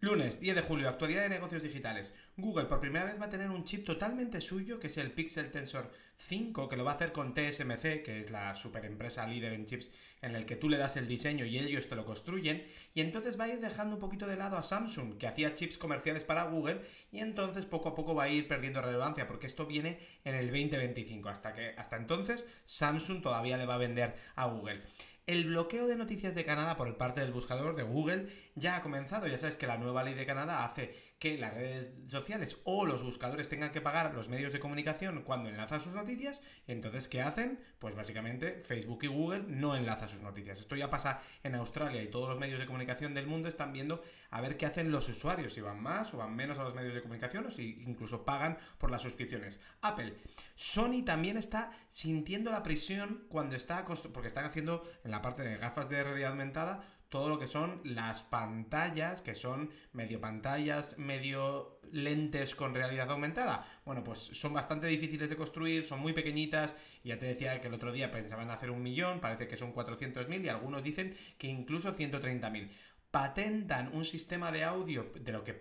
Lunes 10 de julio, actualidad de negocios digitales. Google por primera vez va a tener un chip totalmente suyo, que es el Pixel Tensor 5, que lo va a hacer con TSMC, que es la super empresa líder en chips, en el que tú le das el diseño y ellos te lo construyen. Y entonces va a ir dejando un poquito de lado a Samsung, que hacía chips comerciales para Google, y entonces poco a poco va a ir perdiendo relevancia, porque esto viene en el 2025. Hasta que hasta entonces Samsung todavía le va a vender a Google. El bloqueo de noticias de Canadá por parte del buscador de Google ya ha comenzado. Ya sabes que la nueva ley de Canadá hace que las redes sociales o los buscadores tengan que pagar los medios de comunicación cuando enlazan sus noticias. Entonces, ¿qué hacen? Pues básicamente Facebook y Google no enlazan sus noticias. Esto ya pasa en Australia y todos los medios de comunicación del mundo están viendo a ver qué hacen los usuarios, si van más o van menos a los medios de comunicación o si incluso pagan por las suscripciones. Apple, Sony también está sintiendo la presión cuando está, porque están haciendo en la parte de gafas de realidad aumentada todo lo que son las pantallas, que son medio pantallas, medio lentes con realidad aumentada. Bueno, pues son bastante difíciles de construir, son muy pequeñitas, ya te decía que el otro día pensaban hacer un millón, parece que son 400.000 y algunos dicen que incluso 130.000 patentan un sistema de audio de lo que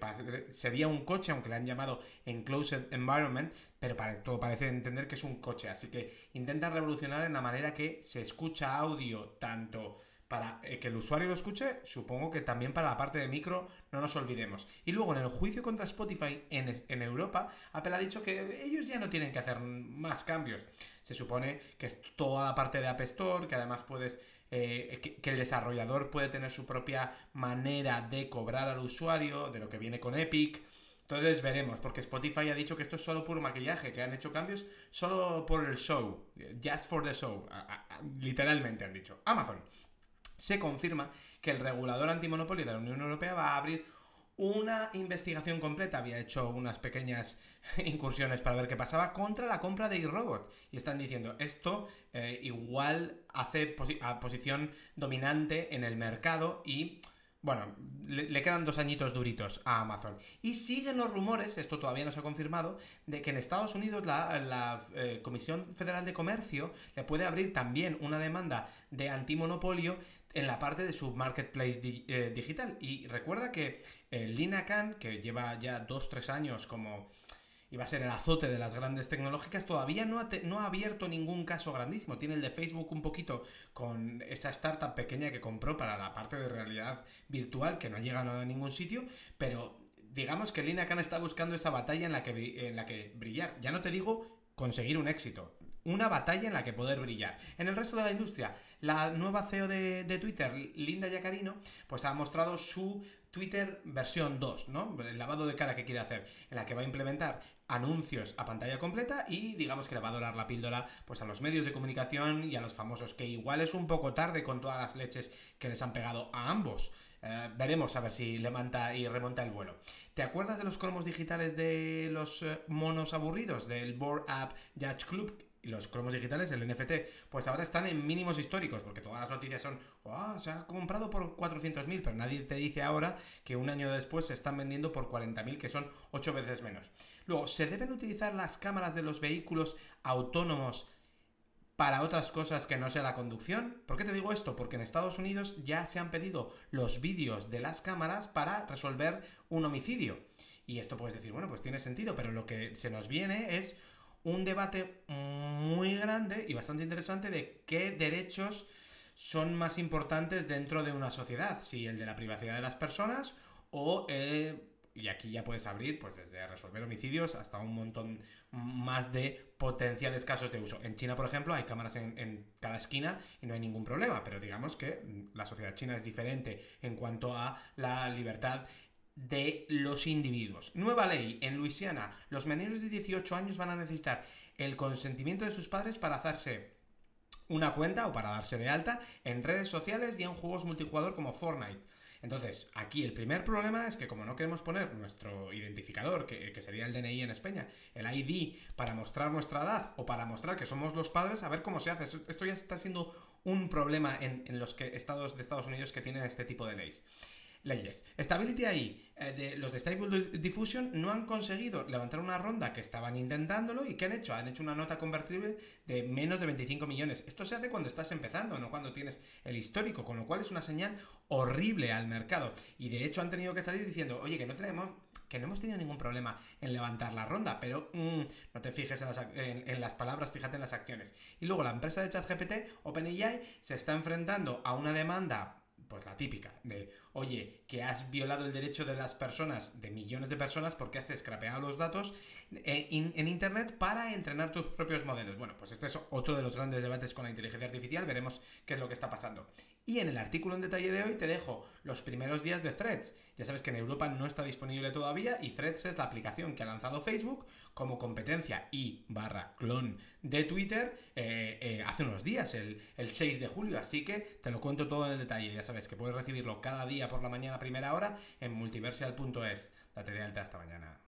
sería un coche, aunque le han llamado Enclosed Environment, pero todo parece entender que es un coche. Así que intentan revolucionar en la manera que se escucha audio tanto para eh, que el usuario lo escuche, supongo que también para la parte de micro no nos olvidemos. Y luego en el juicio contra Spotify en, Europa, Apple ha dicho que ellos ya no tienen que hacer más cambios. Se supone que es toda la parte de App Store, que además puedes... Eh, que, el desarrollador puede tener su propia manera de cobrar al usuario, de lo que viene con Epic. Entonces veremos, porque Spotify ha dicho que esto es solo puro maquillaje, que han hecho cambios solo por el show, just for the show, literalmente han dicho. Amazon se confirma que el regulador antimonopolio de la Unión Europea va a abrir una investigación completa, había hecho unas pequeñas incursiones para ver qué pasaba, contra la compra de iRobot. Y están diciendo, esto eh, igual hace posición dominante en el mercado y bueno, le, quedan dos añitos duritos a Amazon. Y siguen los rumores, esto todavía no se ha confirmado, de que en Estados Unidos la, eh, Comisión Federal de Comercio le puede abrir también una demanda de antimonopolio en la parte de su marketplace eh, digital. Y recuerda que eh, Lina Khan, que lleva ya 2-3 años como iba a ser el azote de las grandes tecnológicas, todavía no ha, no ha, abierto ningún caso grandísimo. Tiene el de Facebook un poquito con esa startup pequeña que compró para la parte de realidad virtual, que no ha llegado a ningún sitio, pero digamos que Lina Khan está buscando esa batalla en la que, en la que brillar. Ya no te digo conseguir un éxito. Una batalla en la que poder brillar. En el resto de la industria, la nueva CEO de, Twitter, Linda Yacarino, pues ha mostrado su Twitter versión 2, ¿no? El lavado de cara que quiere hacer, en la que va a implementar anuncios a pantalla completa y digamos que le va a dorar la píldora pues a los medios de comunicación y a los famosos, que igual es un poco tarde con todas las leches que les han pegado a ambos. Eh, veremos a ver si levanta y remonta el vuelo. ¿Te acuerdas de los cromos digitales de los eh, monos aburridos del Board App Judge Club? Los cromos digitales, el NFT, pues ahora están en mínimos históricos, porque todas las noticias son, oh, se ha comprado por 400.000, pero nadie te dice ahora que un año después se están vendiendo por 40.000, que son 8 veces menos. Luego, ¿se deben utilizar las cámaras de los vehículos autónomos para otras cosas que no sea la conducción. ¿Por qué te digo esto? Porque en Estados Unidos ya se han pedido los vídeos de las cámaras para resolver un homicidio. Y esto puedes decir, bueno, pues tiene sentido, pero lo que se nos viene es un debate muy grande y bastante interesante de qué derechos son más importantes dentro de una sociedad, si el de la privacidad de las personas o eh, y aquí ya puedes abrir, pues desde resolver homicidios hasta un montón más de potenciales casos de uso. En China, por ejemplo, hay cámaras en, en, cada esquina y no hay ningún problema, pero digamos que la sociedad china es diferente en cuanto a la libertad de los individuos. Nueva ley. En Luisiana, los menores de 18 años van a necesitar el consentimiento de sus padres para hacerse una cuenta o para darse de alta en redes sociales y en juegos multijugador como Fortnite. Entonces, aquí el primer problema es que como no queremos poner nuestro identificador, que, sería el DNI en España, el ID para mostrar nuestra edad o para mostrar que somos los padres, a ver cómo se hace. Esto ya está siendo un problema en, los estados de Estados Unidos que tienen este tipo de leyes. Leyes. Stability AI, eh, de, los de Stable Diffusion no han conseguido levantar una ronda que estaban intentándolo y ¿qué han hecho? Han hecho una nota convertible de menos de 25 millones. Esto se hace cuando estás empezando, no cuando tienes el histórico, con lo cual es una señal horrible al mercado. Y de hecho han tenido que salir diciendo, oye, que no tenemos que no hemos tenido ningún problema en levantar la ronda, pero mm, no te fijes en las, en las, palabras, fíjate en las acciones. Y luego la empresa de ChatGPT, OpenAI, se está enfrentando a una demanda pues la típica, de, oye, que has violado el derecho de las personas, de millones de personas, porque has scrapeado los datos eh, en, Internet para entrenar tus propios modelos. Bueno, pues este es otro de los grandes debates con la inteligencia artificial, veremos qué es lo que está pasando. Y en el artículo en detalle de hoy te dejo los primeros días de Threads. Ya sabes que en Europa no está disponible todavía y Threads es la aplicación que ha lanzado Facebook como competencia y barra clon de Twitter eh, eh, hace unos días, el, el 6 de julio. Así que te lo cuento todo en el detalle. Ya sabes que puedes recibirlo cada día por la mañana primera hora en multiversial.es. Date de alta hasta mañana.